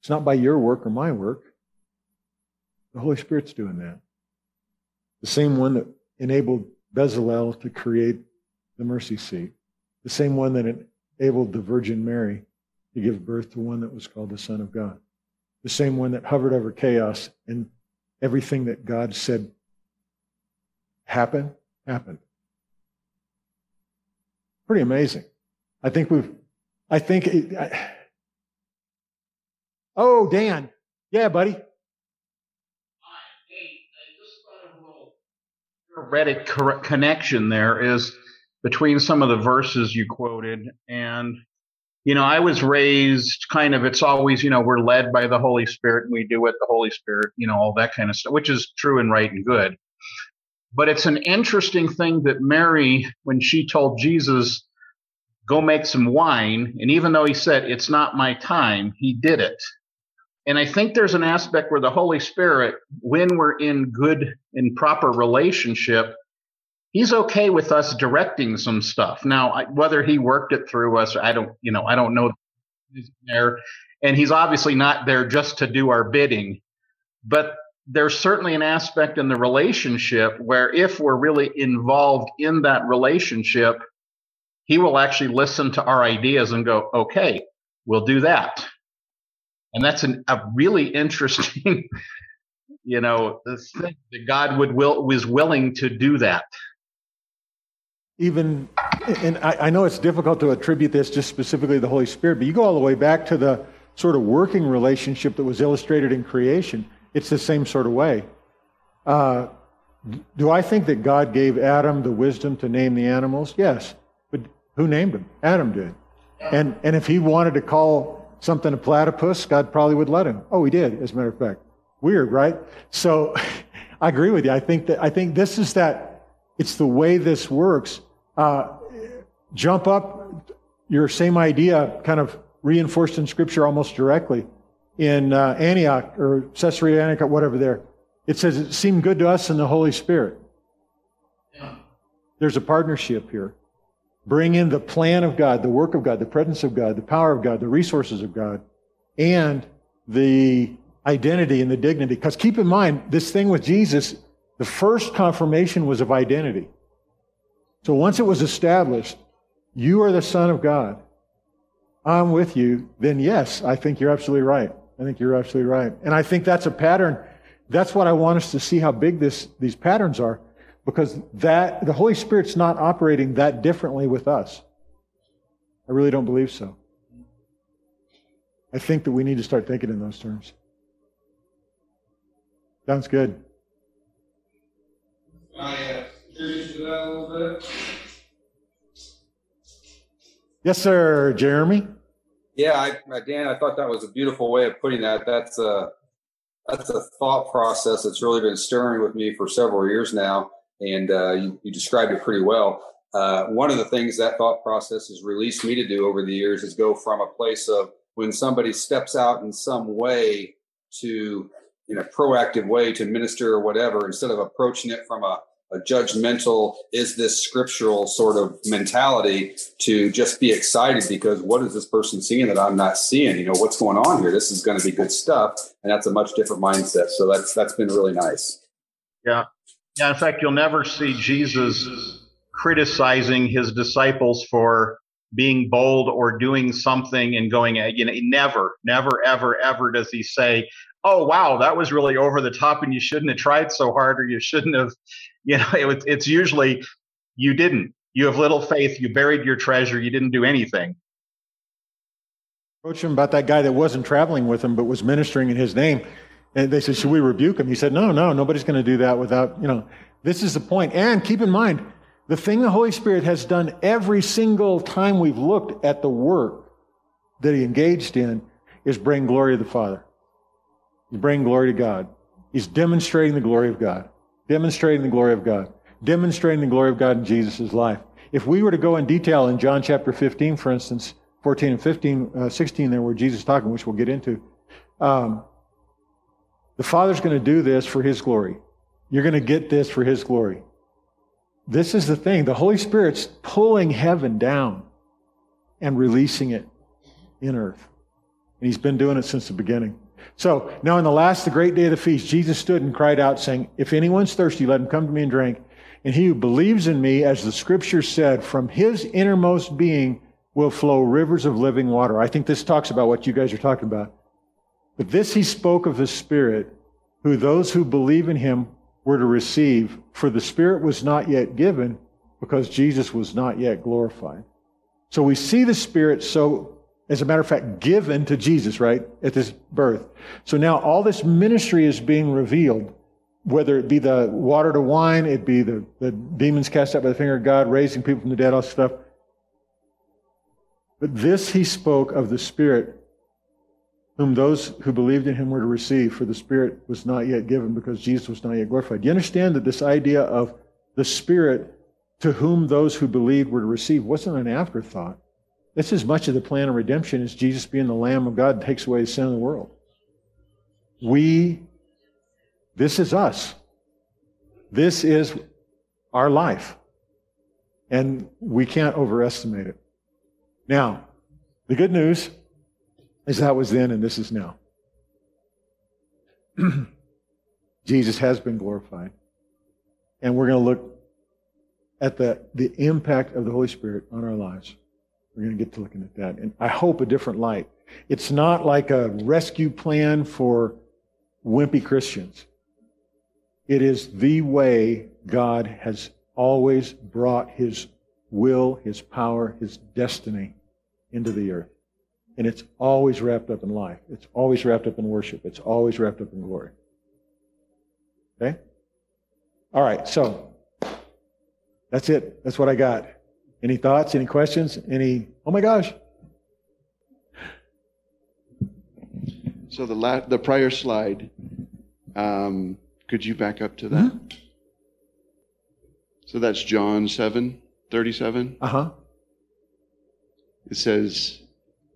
It's not by your work or my work. The Holy Spirit's doing that. The same one that enabled Bezalel to create the mercy seat. The same one that enabled the Virgin Mary to give birth to one that was called the Son of God. The same one that hovered over chaos and everything that God said happen, happened. Pretty amazing. I think we've, I think, it, I, oh, Dan. Yeah, buddy. I just thought a little heretic connection there is between some of the verses you quoted and you know i was raised kind of it's always you know we're led by the holy spirit and we do what the holy spirit you know all that kind of stuff which is true and right and good. But it's an interesting thing that mary when she told jesus go make some wine and even though he said it's not my time he did it. And I think there's an aspect where the Holy Spirit, when we're in good and proper relationship, he's okay with us directing some stuff. Now, whether he worked it through us, I don't, you know, I don't know there. And he's obviously not there just to do our bidding, but there's certainly an aspect in the relationship where if we're really involved in that relationship, he will actually listen to our ideas and go, okay, we'll do that and that's an, a really interesting you know thing that god would will was willing to do that even and I, I, know it's difficult to attribute this just specifically to the holy spirit but you go all the way back to the sort of working relationship that was illustrated in creation it's the same sort of way uh, do i think that god gave adam the wisdom to name the animals yes but who named them adam did and and if he wanted to call something a platypus, God probably would let him. Oh, he did, as a matter of fact. Weird, right? So I agree with you. I think that I think this is that it's the way this works. Uh, jump up, your same idea kind of reinforced in Scripture almost directly in uh, Antioch or Caesarea Antioch, whatever there. It says it seemed good to us in the Holy Spirit. There's a partnership here. Bring in the plan of God, the work of God, the presence of God, the power of God, the resources of God, and the identity and the dignity. Because keep in mind, this thing with Jesus, the first confirmation was of identity. So once it was established, you are the Son of God, I'm with you, then yes, I think you're absolutely right. I think you're absolutely right. And I think that's a pattern. That's what I want us to see how big this, these patterns are because that the Holy Spirit's not operating that differently with us. I really don't believe so. I think that we need to start thinking in those terms. Sounds good. Oh, I Yes, sir, Jeremy. Yeah, I, Dan, I thought that was a beautiful way of putting that. That's a that's a thought process that's really been stirring with me for several years now and uh, you, you, described it pretty well. Uh, one of the things that thought process has released me to do over the years is go from a place of when somebody steps out in some way to in a proactive way to minister or whatever, instead of approaching it from a, a judgmental, is this scriptural sort of mentality to just be excited because what is this person seeing that I'm not seeing? You know, what's going on here? This is going to be good stuff. And that's a much different mindset. So that's, that's been really nice. Yeah. Yeah, in fact, you'll never see Jesus criticizing his disciples for being bold or doing something and going, you know, never, never, ever, ever does he say, oh, wow, that was really over the top and you shouldn't have tried so hard or you shouldn't have, you know, it, it's usually you didn't. You have little faith. You buried your treasure. You didn't do anything. Approach him about that guy that wasn't traveling with him but was ministering in his name. And they said, Should we rebuke him? He said, No, no, nobody's going to do that without, you know, this is the. And keep in mind, the thing the Holy Spirit has done every single time we've looked at the work that he engaged in is bring glory to the Father. Bring glory to God. He's demonstrating the glory of God, demonstrating the glory of God, demonstrating the glory of God in Jesus' life. If we were to go in detail in John chapter 15, for instance, 14 and 15, uh, 16 there where Jesus is talking, which we'll get into, um, the Father's going to do this for His glory. You're going to get this for His glory. This is the thing. The Holy Spirit's pulling heaven down and releasing it in earth. And He's been doing it since the beginning. So now in the last, the great day of the feast, Jesus stood and cried out, saying, If anyone's thirsty, let him come to me and drink. And he who believes in me, as the scripture said, from his innermost being will flow rivers of living water. I think this talks about what you guys are talking about. But this he spoke of the Spirit, who those who believe in him were to receive, for the Spirit was not yet given because Jesus was not yet glorified. So we see the Spirit so, as a matter of fact, given to Jesus, right, at this birth. So now all this ministry is being revealed whether it be the water to wine, it be the, the demons cast out by the finger of God, raising people from the dead, all this stuff. But this he spoke of the Spirit, whom those who believed in him were to receive, for the Spirit was not yet given because Jesus was not yet glorified. Do you understand that this idea of the Spirit to whom those who believed were to receive wasn't an afterthought? This is much of the plan of redemption as Jesus being the Lamb of God takes away the sin of the world. We this is us. This is our life. And we can't overestimate it. Now, the good news is that was then and this is now. Jesus has been glorified. And we're going to look at the, the impact of the Holy Spirit on our lives. We're going to get to looking at that. And I hope a different light. It's not like a rescue plan for wimpy Christians. It is the way God has always brought his will, his power, his destiny into the earth. And it's always wrapped up in life. It's always wrapped up in worship. It's always wrapped up in glory. Okay? All right, so that's it. That's what I got. Any thoughts? Any questions? Any, oh my gosh. So the la- the prior slide, um, could you back up to that? Mm-hmm. So that's John 7 37. Uh huh. It says,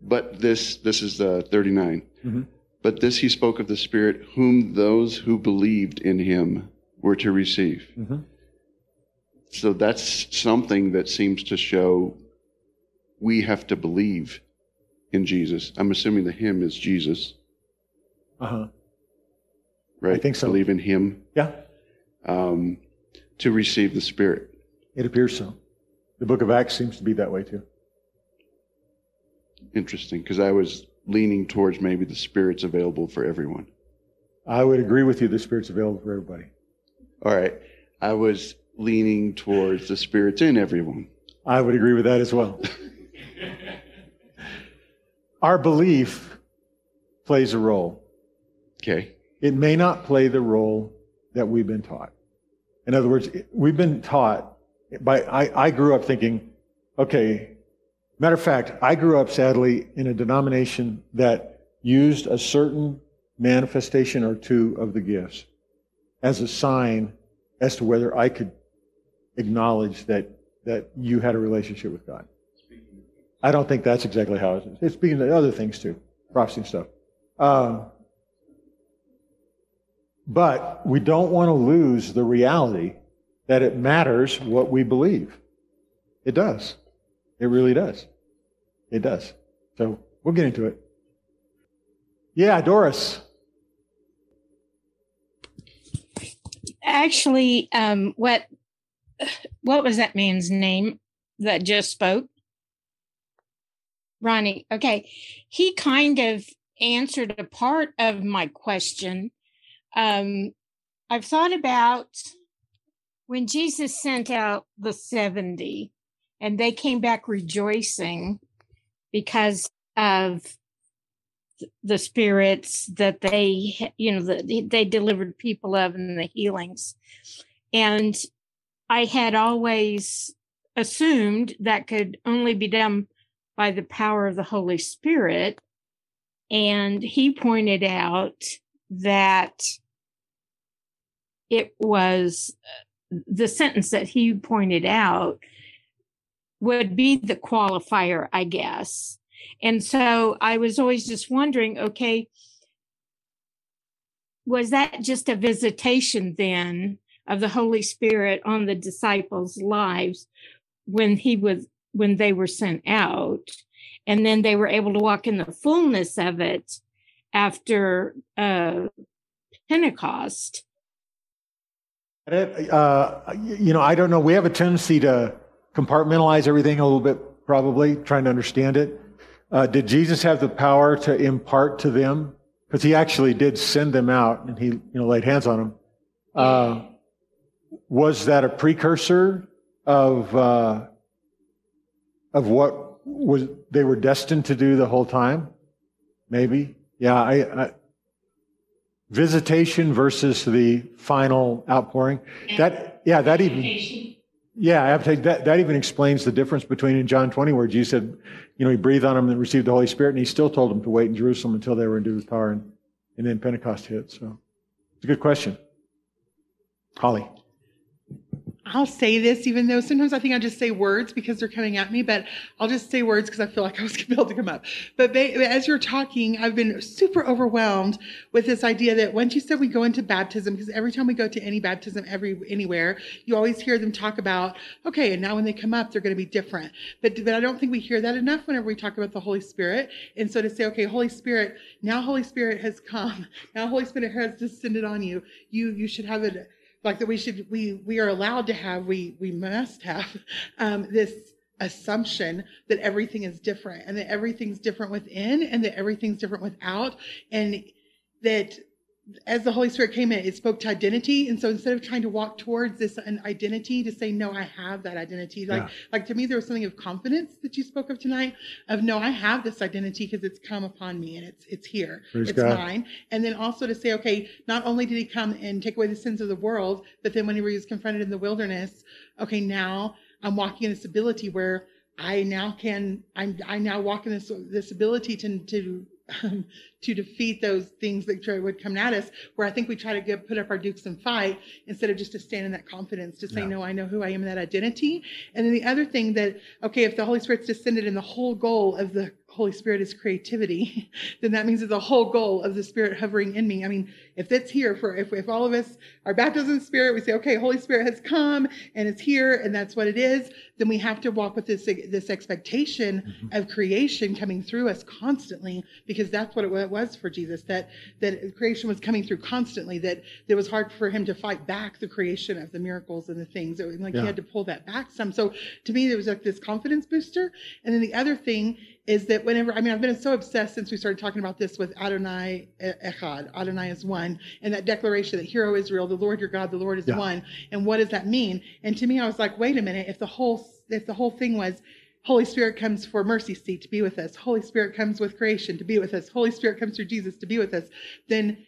but this, this is the 39. Mm-hmm. But this he spoke of the Spirit, whom those who believed in him were to receive. Mm-hmm. So that's something that seems to show we have to believe in Jesus. I'm assuming the him is Jesus. Uh huh right? I think so. Believe in Him. Yeah. Um, to receive the Spirit. It appears so. The book of Acts seems to be that way too. Interesting, because I was leaning towards maybe the Spirit's available for everyone. I would agree with you, the Spirit's available for everybody. All right. I was leaning towards the Spirit's in everyone. I would agree with that as well. Our belief plays a role. Okay it may not play the role that we've been taught. In other words, we've been taught by, I, I grew up thinking, okay, matter of fact, I grew up sadly in a denomination that used a certain manifestation or two of the gifts as a sign as to whether I could acknowledge that, that you had a relationship with God. I don't think that's exactly how it is. It's speaking to other things too, prophecy and stuff. Uh, but we don't want to lose the reality that it matters what we believe. It does. It really does. It does. So we'll get into it. Yeah, Doris. Actually, um, what what was that man's name that just spoke? Ronnie. Okay, he kind of answered a part of my question um, I've thought about when Jesus sent out the 70 and they came back rejoicing because of the spirits that they, you know, the, they delivered people of and the healings. And I had always assumed that could only be done by the power of the Holy Spirit. And he pointed out that it was uh, the sentence that he pointed out would be the qualifier, I guess. And so I was always just wondering okay, was that just a visitation then of the Holy Spirit on the disciples' lives when he was when they were sent out? And then they were able to walk in the fullness of it after uh, Pentecost. Uh, you know, I don't know. We have a tendency to compartmentalize everything a little bit, probably trying to understand it. Uh, did Jesus have the power to impart to them? Because he actually did send them out, and he, you know, laid hands on them. Uh, was that a precursor of uh, of what was they were destined to do the whole time? Maybe. Yeah. I, I visitation versus the final outpouring. That yeah, that even yeah, that that even explains the difference between in John 20 where Jesus said, you know, he breathed on them and received the Holy Spirit, and he still told them to wait in Jerusalem until they were endued with power, and, and then Pentecost hit. So it's a good question. Holly. I'll say this, even though sometimes I think I just say words because they're coming at me, but I'll just say words because I feel like I was compelled to come up. But as you're talking, I've been super overwhelmed with this idea that once you said we go into baptism, because every time we go to any baptism, every anywhere, you always hear them talk about, okay, and now when they come up, they're going to be different. But but I don't think we hear that enough whenever we talk about the Holy Spirit. And so to say, okay, Holy Spirit, now Holy Spirit has come, now Holy Spirit has descended on you. You you should have it like that we should we we are allowed to have we we must have um, this assumption that everything is different and that everything's different within and that everything's different without and that as the Holy Spirit came in, it spoke to identity. And so instead of trying to walk towards this an identity to say, no, I have that identity. Like, yeah. like to me, there was something of confidence that you spoke of tonight of no, I have this identity because it's come upon me and it's, it's here. Praise it's God. mine. And then also to say, okay, not only did he come and take away the sins of the world, but then when he was confronted in the wilderness, okay, now I'm walking in this ability where I now can, I'm, I now walk in this, this ability to, to um, to defeat those things that would come at us. Where I think we try to get put up our dukes and fight instead of just to stand in that confidence to say, yeah. no, I know who I am in that identity. And then the other thing that okay, if the Holy Spirit's descended and the whole goal of the Holy Spirit is creativity, then that means it's the whole goal of the Spirit hovering in me. I mean, if it's here for, if, if all of us are baptized in the Spirit, we say, okay, Holy Spirit has come and it's here and that's what it is, then we have to walk with this, this expectation mm-hmm. of creation coming through us constantly because that's what it was for Jesus, that, that creation was coming through constantly, that it was hard for him to fight back the creation of the miracles and the things. It was like yeah. he had to pull that back some. So to me, there was like this confidence booster. And then the other thing is that whenever I mean I've been so obsessed since we started talking about this with Adonai eh, Echad, Adonai is one, and that declaration that Hear O Israel, the Lord your God, the Lord is yeah. one, and what does that mean? And to me, I was like, wait a minute, if the whole if the whole thing was Holy Spirit comes for mercy seat to be with us, Holy Spirit comes with creation to be with us, Holy Spirit comes through Jesus to be with us, then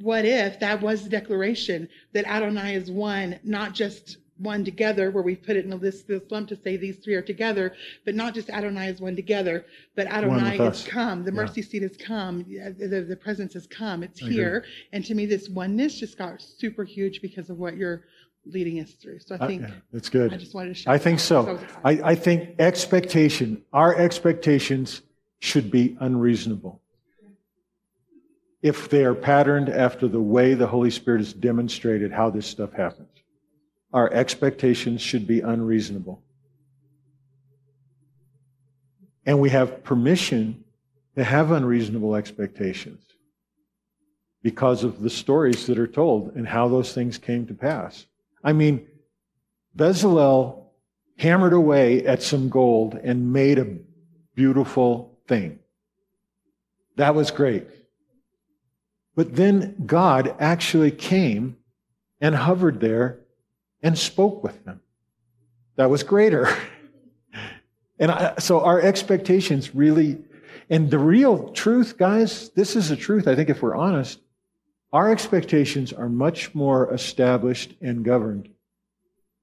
what if that was the declaration that Adonai is one, not just one together, where we put it in this this lump to say these three are together, but not just Adonai is one together, but Adonai has come. The mercy yeah. seat has come. The, the presence has come. It's I here. Agree. And to me, this oneness just got super huge because of what you're leading us through. So I think uh, yeah, that's good. I just wanted to share. I think so. I, I think expectation, our expectations should be unreasonable. If they are patterned after the way the Holy Spirit has demonstrated how this stuff happens our expectations should be unreasonable. And we have permission to have unreasonable expectations because of the stories that are told and how those things came to pass. I mean, Bezalel hammered away at some gold and made a beautiful thing. That was great. But then God actually came and hovered there and spoke with them. That was greater. and I, so our expectations really, and the real truth, guys, this is the truth, I think, if we're honest, our expectations are much more established and governed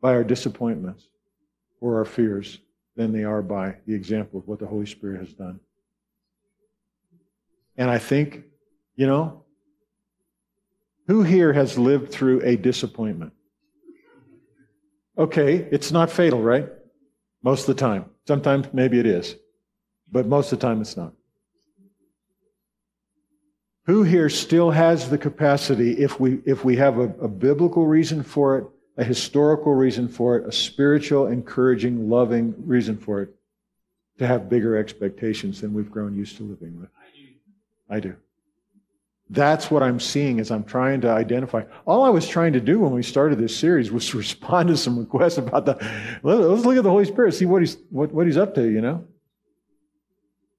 by our disappointments or our fears than they are by the example of what the Holy Spirit has done. And I think, you know, Who here has lived through a disappointment? Okay, it's not fatal, right? Most of the time. Sometimes maybe it is, but most of the time it's not. Who here still has the capacity, if we, if we have a, a biblical reason for it, a historical reason for it, a spiritual, encouraging, loving reason for it, to have bigger expectations than we've grown used to living with? I do. That's what I'm seeing as I'm trying to identify. All I was trying to do when we started this series was respond to some requests about the, let's look at the Holy Spirit, see what he's, what, what he's up to, you know?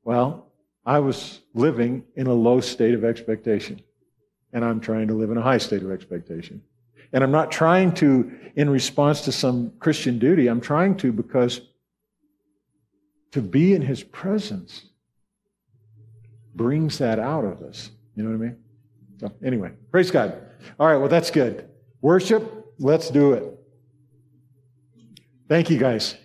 Well, I was living in a low state of expectation, and I'm trying to live in a high state of expectation. And I'm not trying to, in response to some Christian duty, I'm trying to because to be in his presence brings that out of us. You know what I mean? So, anyway, praise God. All right, well, that's good. Worship, let's do it. Thank you, guys.